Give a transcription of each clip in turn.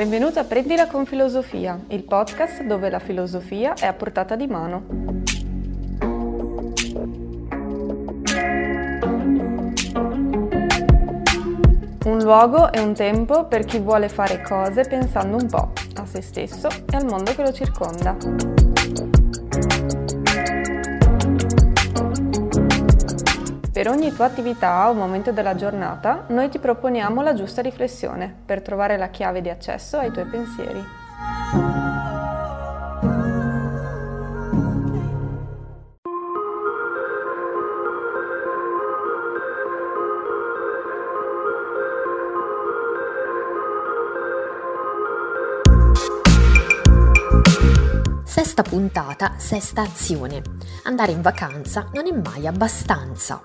Benvenuto a Prendila con Filosofia, il podcast dove la filosofia è a portata di mano. Un luogo e un tempo per chi vuole fare cose pensando un po' a se stesso e al mondo che lo circonda. Per ogni tua attività o momento della giornata, noi ti proponiamo la giusta riflessione per trovare la chiave di accesso ai tuoi pensieri. Puntata, sesta azione. Andare in vacanza non è mai abbastanza.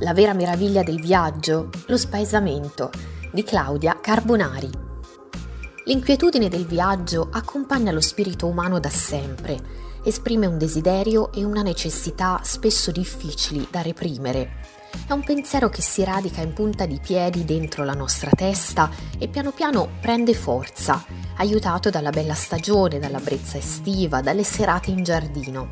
La vera meraviglia del viaggio, lo spaesamento, di Claudia Carbonari. L'inquietudine del viaggio accompagna lo spirito umano da sempre, esprime un desiderio e una necessità spesso difficili da reprimere. È un pensiero che si radica in punta di piedi dentro la nostra testa e piano piano prende forza, aiutato dalla bella stagione, dalla brezza estiva, dalle serate in giardino.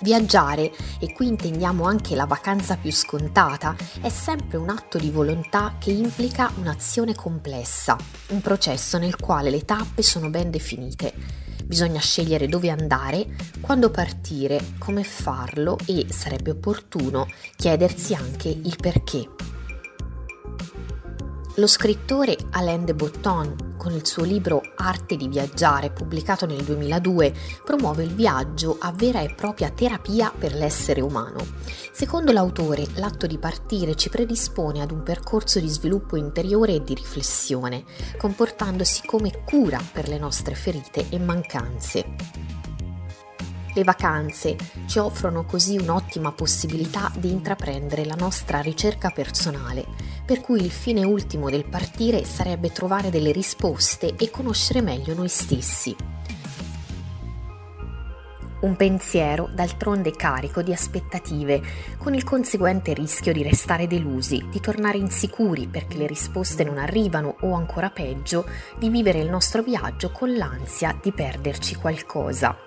Viaggiare, e qui intendiamo anche la vacanza più scontata, è sempre un atto di volontà che implica un'azione complessa, un processo nel quale le tappe sono ben definite Bisogna scegliere dove andare, quando partire, come farlo e, sarebbe opportuno, chiedersi anche il perché. Lo scrittore Alain de Botton, con il suo libro Arte di viaggiare, pubblicato nel 2002, promuove il viaggio a vera e propria terapia per l'essere umano. Secondo l'autore, l'atto di partire ci predispone ad un percorso di sviluppo interiore e di riflessione, comportandosi come cura per le nostre ferite e mancanze. Le vacanze ci offrono così un'ottima possibilità di intraprendere la nostra ricerca personale, per cui il fine ultimo del partire sarebbe trovare delle risposte e conoscere meglio noi stessi. Un pensiero d'altronde carico di aspettative, con il conseguente rischio di restare delusi, di tornare insicuri perché le risposte non arrivano o ancora peggio, di vivere il nostro viaggio con l'ansia di perderci qualcosa.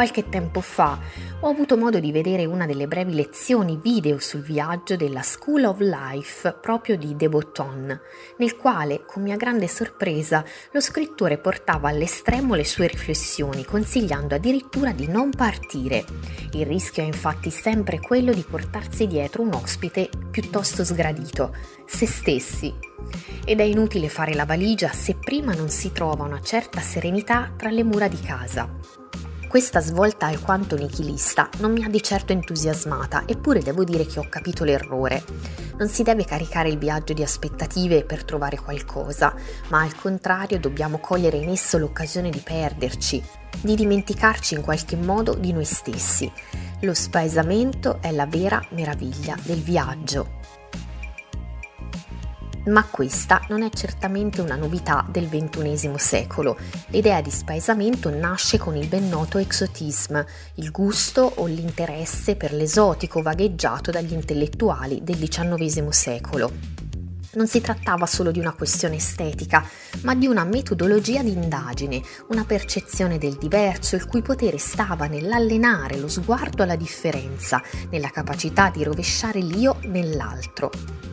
Qualche tempo fa ho avuto modo di vedere una delle brevi lezioni video sul viaggio della School of Life proprio di De Botton, nel quale, con mia grande sorpresa, lo scrittore portava all'estremo le sue riflessioni, consigliando addirittura di non partire. Il rischio è infatti sempre quello di portarsi dietro un ospite piuttosto sgradito, se stessi. Ed è inutile fare la valigia se prima non si trova una certa serenità tra le mura di casa. Questa svolta alquanto nichilista non mi ha di certo entusiasmata, eppure devo dire che ho capito l'errore. Non si deve caricare il viaggio di aspettative per trovare qualcosa, ma al contrario dobbiamo cogliere in esso l'occasione di perderci, di dimenticarci in qualche modo di noi stessi. Lo spaesamento è la vera meraviglia del viaggio. Ma questa non è certamente una novità del XXI secolo. L'idea di spaesamento nasce con il ben noto exotisme, il gusto o l'interesse per l'esotico vagheggiato dagli intellettuali del XIX secolo. Non si trattava solo di una questione estetica, ma di una metodologia di indagine, una percezione del diverso, il cui potere stava nell'allenare lo sguardo alla differenza, nella capacità di rovesciare l'io nell'altro.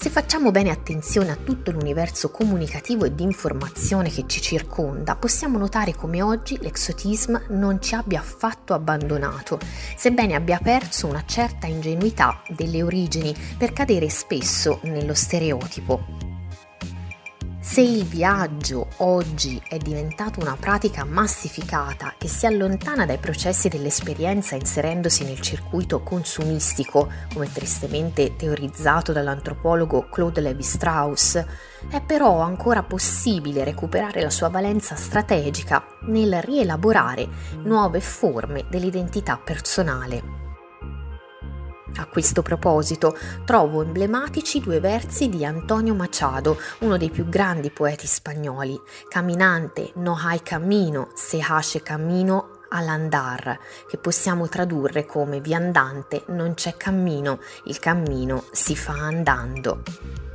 Se facciamo bene attenzione a tutto l'universo comunicativo e di informazione che ci circonda, possiamo notare come oggi l'exotismo non ci abbia affatto abbandonato, sebbene abbia perso una certa ingenuità delle origini per cadere spesso nello stereotipo. Se il viaggio oggi è diventato una pratica massificata che si allontana dai processi dell'esperienza inserendosi nel circuito consumistico, come tristemente teorizzato dall'antropologo Claude Levi-Strauss, è però ancora possibile recuperare la sua valenza strategica nel rielaborare nuove forme dell'identità personale. A questo proposito trovo emblematici due versi di Antonio Machado, uno dei più grandi poeti spagnoli. Caminante, no hay camino, se hace camino all'andar, che possiamo tradurre come viandante non c'è cammino, il cammino si fa andando.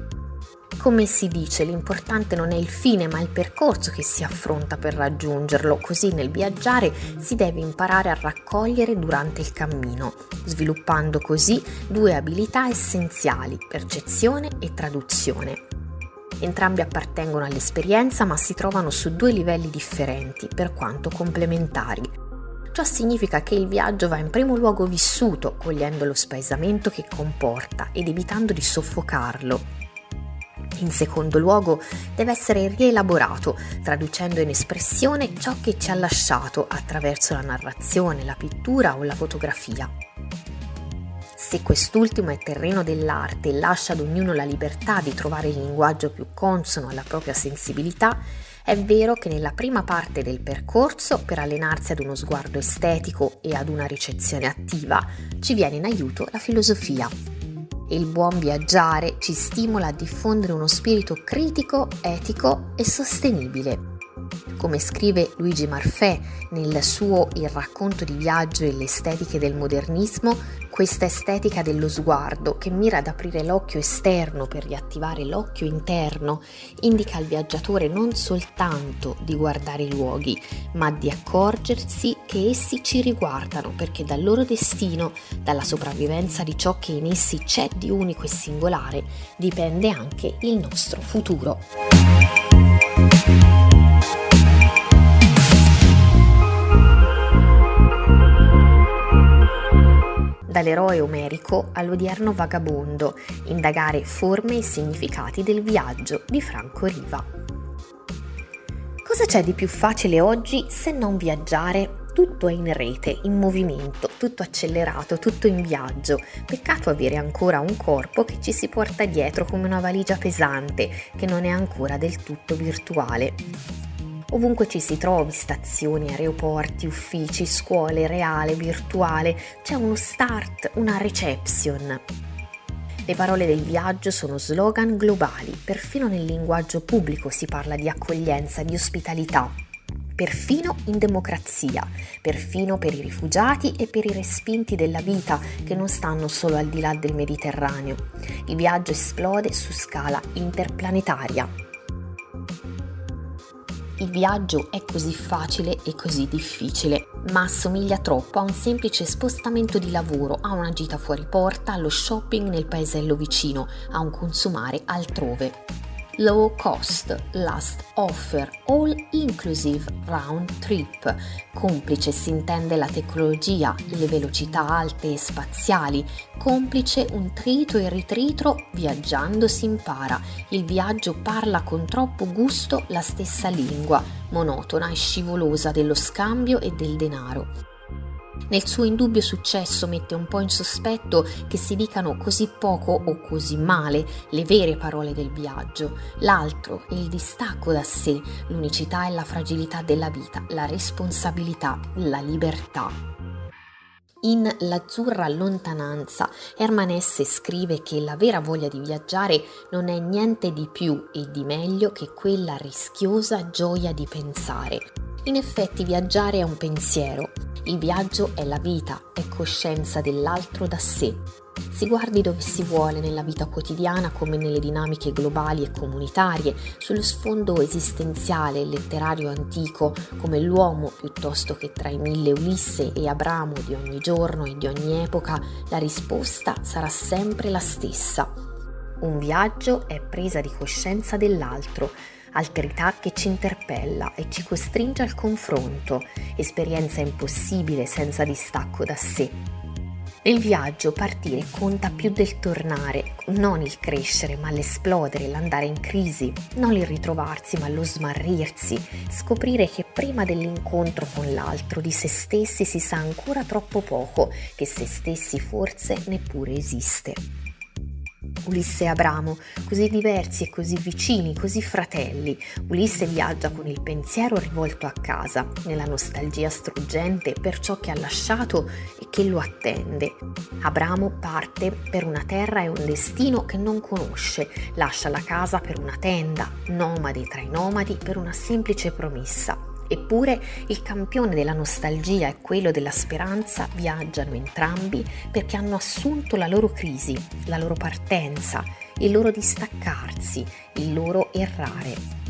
Come si dice, l'importante non è il fine, ma il percorso che si affronta per raggiungerlo, così nel viaggiare si deve imparare a raccogliere durante il cammino, sviluppando così due abilità essenziali, percezione e traduzione. Entrambi appartengono all'esperienza ma si trovano su due livelli differenti, per quanto complementari. Ciò significa che il viaggio va in primo luogo vissuto, cogliendo lo spaesamento che comporta ed evitando di soffocarlo, in secondo luogo, deve essere rielaborato, traducendo in espressione ciò che ci ha lasciato attraverso la narrazione, la pittura o la fotografia. Se quest'ultimo è terreno dell'arte e lascia ad ognuno la libertà di trovare il linguaggio più consono alla propria sensibilità, è vero che nella prima parte del percorso, per allenarsi ad uno sguardo estetico e ad una ricezione attiva, ci viene in aiuto la filosofia, il buon viaggiare ci stimola a diffondere uno spirito critico, etico e sostenibile. Come scrive Luigi Marfè nel suo Il racconto di viaggio e le estetiche del modernismo, questa estetica dello sguardo, che mira ad aprire l'occhio esterno per riattivare l'occhio interno, indica al viaggiatore non soltanto di guardare i luoghi, ma di accorgersi che essi ci riguardano, perché dal loro destino, dalla sopravvivenza di ciò che in essi c'è di unico e singolare, dipende anche il nostro futuro. Dall'eroe omerico all'odierno vagabondo, indagare forme e significati del viaggio di Franco Riva. Cosa c'è di più facile oggi se non viaggiare? Tutto è in rete, in movimento, tutto accelerato, tutto in viaggio. Peccato avere ancora un corpo che ci si porta dietro come una valigia pesante, che non è ancora del tutto virtuale. Ovunque ci si trovi, stazioni, aeroporti, uffici, scuole, reale, virtuale, c'è uno start, una reception. Le parole del viaggio sono slogan globali, perfino nel linguaggio pubblico si parla di accoglienza, di ospitalità, perfino in democrazia, perfino per i rifugiati e per i respinti della vita che non stanno solo al di là del Mediterraneo. Il viaggio esplode su scala interplanetaria. Il viaggio è così facile e così difficile, ma assomiglia troppo a un semplice spostamento di lavoro, a una gita fuori porta, allo shopping nel paesello vicino, a un consumare altrove low cost, last offer, all inclusive round trip. Complice si intende la tecnologia, le velocità alte e spaziali, complice un trito e ritritro, viaggiando si impara. Il viaggio parla con troppo gusto la stessa lingua, monotona e scivolosa dello scambio e del denaro. Nel suo indubbio successo mette un po' in sospetto che si dicano così poco o così male le vere parole del viaggio. L'altro è il distacco da sé, l'unicità e la fragilità della vita, la responsabilità, la libertà. In L'azzurra lontananza, Herman Hesse scrive che la vera voglia di viaggiare non è niente di più e di meglio che quella rischiosa gioia di pensare. In effetti viaggiare è un pensiero, il viaggio è la vita, è coscienza dell'altro da sé. Si guardi dove si vuole nella vita quotidiana come nelle dinamiche globali e comunitarie, sullo sfondo esistenziale e letterario antico come l'uomo piuttosto che tra i mille Ulisse e Abramo di ogni giorno e di ogni epoca, la risposta sarà sempre la stessa. Un viaggio è presa di coscienza dell'altro, alterità che ci interpella e ci costringe al confronto, esperienza impossibile senza distacco da sé. Nel viaggio partire conta più del tornare, non il crescere ma l'esplodere, l'andare in crisi, non il ritrovarsi ma lo smarrirsi, scoprire che prima dell'incontro con l'altro di se stessi si sa ancora troppo poco, che se stessi forse neppure esiste. Ulisse e Abramo, così diversi e così vicini, così fratelli. Ulisse viaggia con il pensiero rivolto a casa, nella nostalgia struggente per ciò che ha lasciato e che lo attende. Abramo parte per una terra e un destino che non conosce, lascia la casa per una tenda, nomade tra i nomadi per una semplice promessa Eppure il campione della nostalgia e quello della speranza viaggiano entrambi perché hanno assunto la loro crisi, la loro partenza, il loro distaccarsi, il loro errare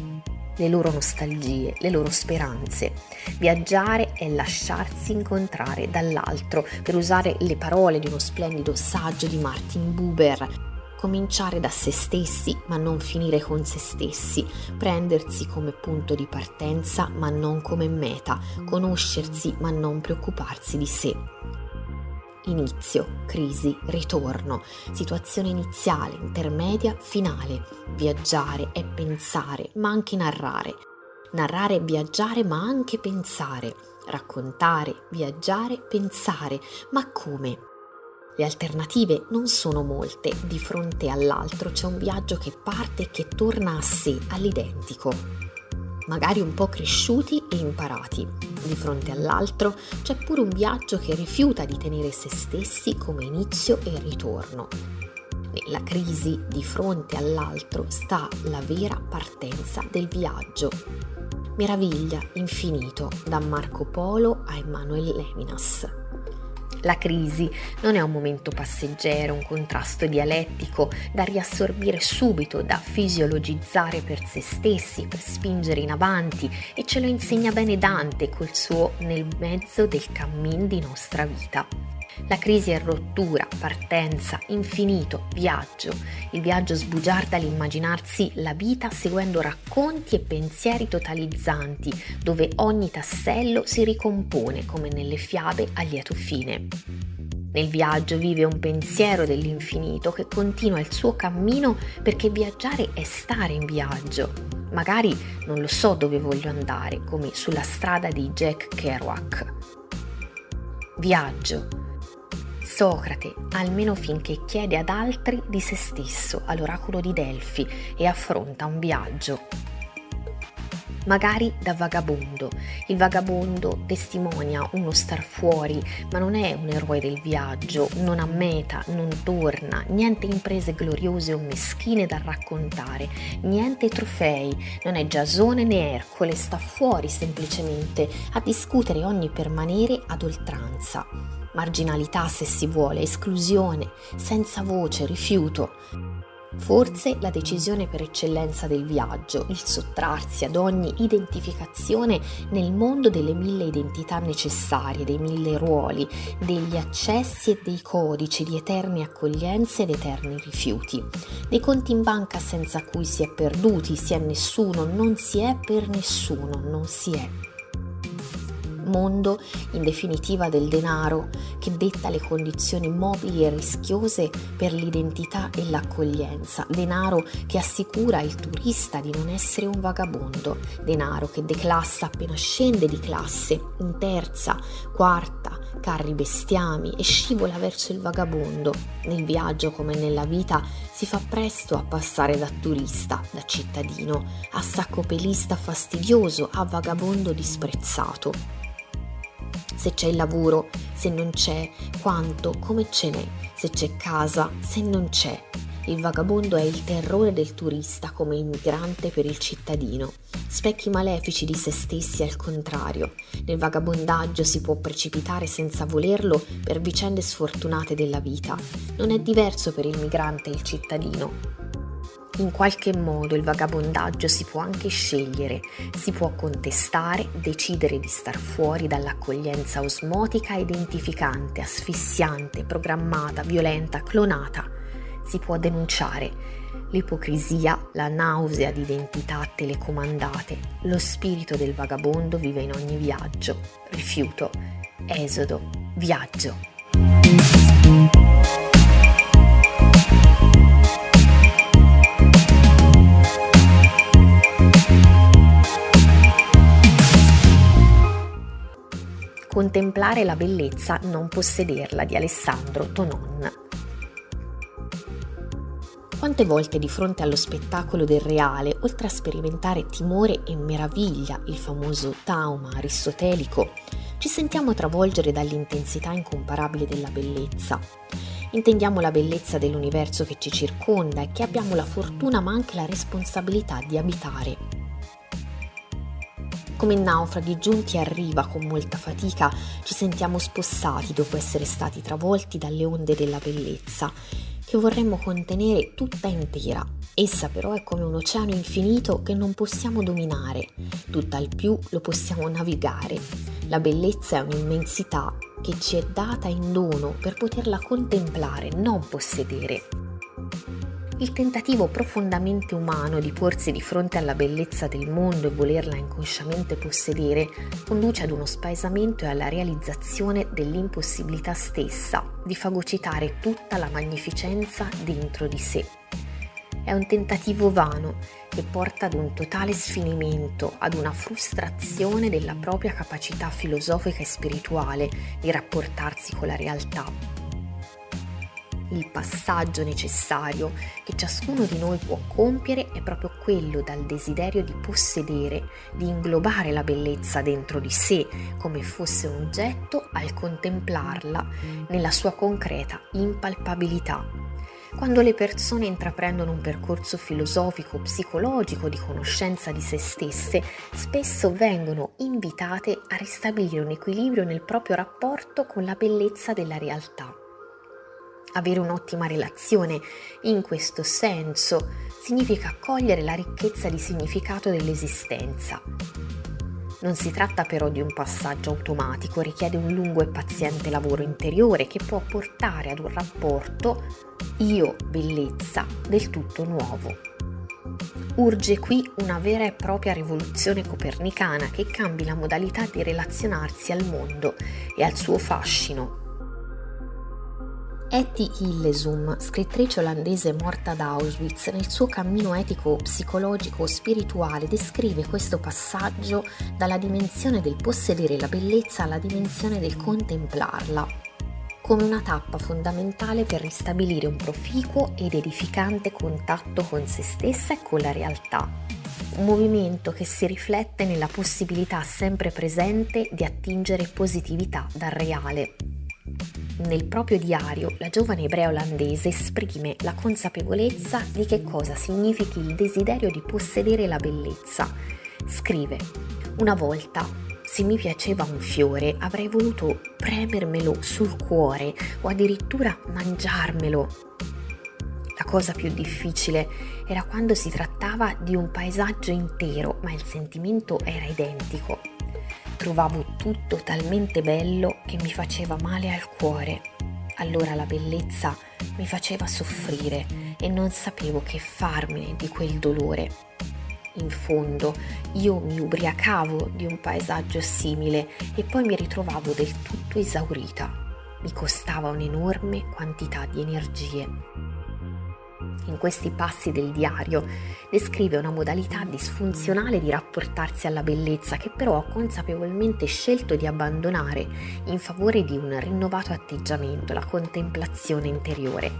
le loro nostalgie, le loro speranze. Viaggiare è lasciarsi incontrare dall'altro, per usare le parole di uno splendido saggio di Martin Buber. Cominciare da se stessi ma non finire con se stessi, prendersi come punto di partenza ma non come meta, conoscersi ma non preoccuparsi di sé. Inizio, crisi, ritorno, situazione iniziale, intermedia, finale. Viaggiare è pensare, ma anche narrare. Narrare è viaggiare, ma anche pensare. Raccontare, viaggiare, pensare. Ma come? Le alternative non sono molte, di fronte all'altro c'è un viaggio che parte e che torna a sé, all'identico magari un po' cresciuti e imparati. Di fronte all'altro c'è pure un viaggio che rifiuta di tenere se stessi come inizio e ritorno. Nella crisi di fronte all'altro sta la vera partenza del viaggio. Meraviglia infinito da Marco Polo a Emanuele Levinas. La crisi non è un momento passeggero, un contrasto dialettico da riassorbire subito, da fisiologizzare per se stessi, per spingere in avanti e ce lo insegna bene Dante col suo nel mezzo del cammin di nostra vita. La crisi è rottura, partenza, infinito, viaggio. Il viaggio sbugiarda l'immaginarsi la vita seguendo racconti e pensieri totalizzanti, dove ogni tassello si ricompone come nelle fiabe a lieto fine. Nel viaggio vive un pensiero dell'infinito che continua il suo cammino perché viaggiare è stare in viaggio. Magari non lo so dove voglio andare, come sulla strada di Jack Kerouac. Viaggio Socrate, almeno finché chiede ad altri di se stesso all'oracolo di Delfi e affronta un viaggio. Magari da vagabondo. Il vagabondo testimonia uno star fuori, ma non è un eroe del viaggio, non ha meta, non torna, niente imprese gloriose o meschine da raccontare, niente trofei, non è Giasone né Ercole, sta fuori semplicemente a discutere ogni permanere ad oltranza marginalità se si vuole, esclusione, senza voce, rifiuto. Forse la decisione per eccellenza del viaggio, il sottrarsi ad ogni identificazione nel mondo delle mille identità necessarie, dei mille ruoli, degli accessi e dei codici di eterne accoglienze ed eterni rifiuti, dei conti in banca senza cui si è perduti, si è nessuno, non si è per nessuno, non si è mondo in definitiva del denaro che detta le condizioni mobili e rischiose per l'identità e l'accoglienza, denaro che assicura al turista di non essere un vagabondo, denaro che declassa appena scende di classe, in terza, quarta, carri bestiami e scivola verso il vagabondo. Nel viaggio come nella vita si fa presto a passare da turista, da cittadino, a saccopelista fastidioso, a vagabondo disprezzato se c'è il lavoro, se non c'è, quanto, come ce n'è, se c'è casa, se non c'è. Il vagabondo è il terrore del turista come il migrante per il cittadino. Specchi malefici di se stessi al contrario. Nel vagabondaggio si può precipitare senza volerlo per vicende sfortunate della vita. Non è diverso per il migrante e il cittadino. In qualche modo il vagabondaggio si può anche scegliere, si può contestare, decidere di star fuori dall'accoglienza osmotica identificante, asfissiante, programmata, violenta, clonata. Si può denunciare l'ipocrisia, la nausea di identità telecomandate. Lo spirito del vagabondo vive in ogni viaggio, rifiuto, esodo, viaggio. Contemplare la bellezza, non possederla di Alessandro Tonon. Quante volte di fronte allo spettacolo del reale, oltre a sperimentare timore e meraviglia, il famoso tauma aristotelico, ci sentiamo travolgere dall'intensità incomparabile della bellezza. Intendiamo la bellezza dell'universo che ci circonda e che abbiamo la fortuna ma anche la responsabilità di abitare Come naufraghi giunti a riva con molta fatica, ci sentiamo spossati dopo essere stati travolti dalle onde della bellezza, che vorremmo contenere tutta intera. Essa però è come un oceano infinito che non possiamo dominare, tutt'al più lo possiamo navigare. La bellezza è un'immensità che ci è data in dono per poterla contemplare, non possedere. Il tentativo profondamente umano di porsi di fronte alla bellezza del mondo e volerla inconsciamente possedere conduce ad uno spaesamento e alla realizzazione dell'impossibilità stessa di fagocitare tutta la magnificenza dentro di sé. È un tentativo vano che porta ad un totale sfinimento, ad una frustrazione della propria capacità filosofica e spirituale di rapportarsi con la realtà il passaggio necessario che ciascuno di noi può compiere è proprio quello dal desiderio di possedere, di inglobare la bellezza dentro di sé come fosse un oggetto al contemplarla nella sua concreta impalpabilità. Quando le persone intraprendono un percorso filosofico, psicologico di conoscenza di se stesse, spesso vengono invitate a ristabilire un equilibrio nel proprio rapporto con la bellezza della realtà. Avere un'ottima relazione in questo senso significa cogliere la ricchezza di significato dell'esistenza. Non si tratta però di un passaggio automatico, richiede un lungo e paziente lavoro interiore che può portare ad un rapporto io-bellezza del tutto nuovo. Urge qui una vera e propria rivoluzione copernicana che cambi la modalità di relazionarsi al mondo e al suo fascino Etty Hillesum, scrittrice olandese morta ad Auschwitz, nel suo cammino etico-psicologico-spirituale descrive questo passaggio dalla dimensione del possedere la bellezza alla dimensione del contemplarla, come una tappa fondamentale per ristabilire un proficuo ed edificante contatto con se stessa e con la realtà. Un movimento che si riflette nella possibilità sempre presente di attingere positività dal reale. Nel proprio diario, la giovane ebrea olandese esprime la consapevolezza di che cosa significhi il desiderio di possedere la bellezza. Scrive: Una volta, se mi piaceva un fiore, avrei voluto premermelo sul cuore o addirittura mangiarmelo. La cosa più difficile era quando si trattava di un paesaggio intero, ma il sentimento era identico. Trovavo tutto talmente bello che mi faceva male al cuore. Allora la bellezza mi faceva soffrire e non sapevo che farmene di quel dolore. In fondo io mi ubriacavo di un paesaggio simile e poi mi ritrovavo del tutto esaurita. Mi costava un'enorme quantità di energie in questi passi del diario descrive una modalità disfunzionale di rapportarsi alla bellezza che però ha consapevolmente scelto di abbandonare in favore di un rinnovato atteggiamento, la contemplazione interiore.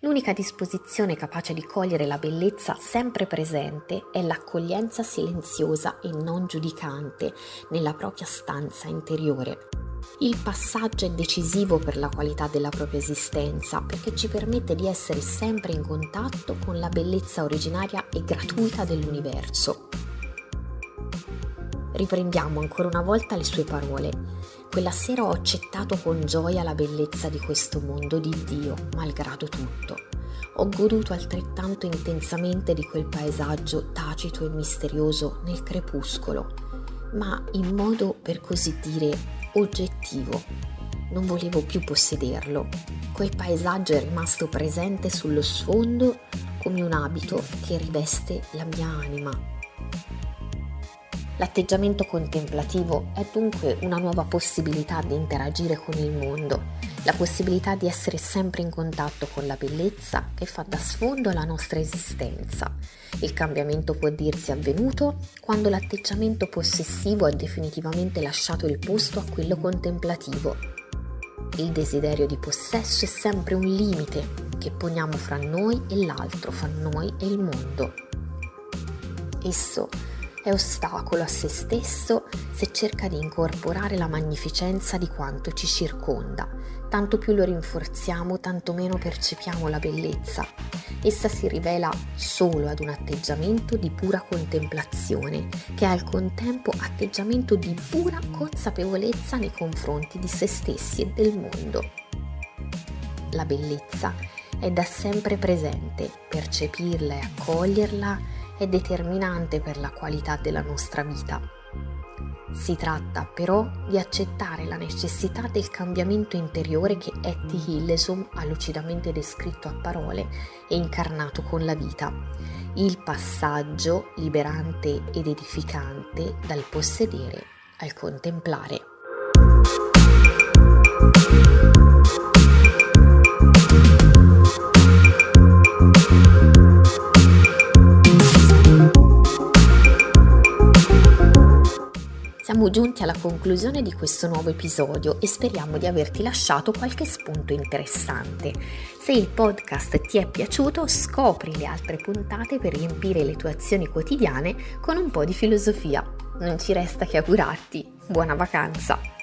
L'unica disposizione capace di cogliere la bellezza sempre presente è l'accoglienza silenziosa e non giudicante nella propria stanza interiore. Il passaggio è decisivo per la qualità della propria esistenza perché ci permette di essere sempre in contatto con la bellezza originaria e gratuita dell'universo. Riprendiamo ancora una volta le sue parole. Quella sera ho accettato con gioia la bellezza di questo mondo di Dio, malgrado tutto. Ho goduto altrettanto intensamente di quel paesaggio tacito e misterioso nel crepuscolo, ma in modo per così dire oggettivo. Non volevo più possederlo. Quel paesaggio è rimasto presente sullo sfondo come un abito che riveste la mia anima. L'atteggiamento contemplativo è dunque una nuova possibilità di interagire con il mondo, la possibilità di essere sempre in contatto con la bellezza che fa da sfondo alla nostra esistenza. Il cambiamento può dirsi avvenuto quando l'atteggiamento possessivo ha definitivamente lasciato il posto a quello contemplativo. Il desiderio di possesso è sempre un limite che poniamo fra noi e l'altro, fra noi e il mondo. Esso è ostacolo a se stesso se cerca di incorporare la magnificenza di quanto ci circonda, tanto più lo rinforziamo, tanto meno percepiamo la bellezza. Essa si rivela solo ad un atteggiamento di pura contemplazione, che è al contempo atteggiamento di pura consapevolezza nei confronti di se stessi e del mondo. La bellezza è da sempre presente, percepirla e accoglierla è determinante per la qualità della nostra vita. Si tratta però di accettare la necessità del cambiamento interiore che Etty Hillesum ha lucidamente descritto a parole e incarnato con la vita, il passaggio liberante ed edificante dal possedere al contemplare. Siamo giunti alla conclusione di questo nuovo episodio e speriamo di averti lasciato qualche spunto interessante. Se il podcast ti è piaciuto, scopri le altre puntate per riempire le tue azioni quotidiane con un po' di filosofia. Non ci resta che augurarti buona vacanza!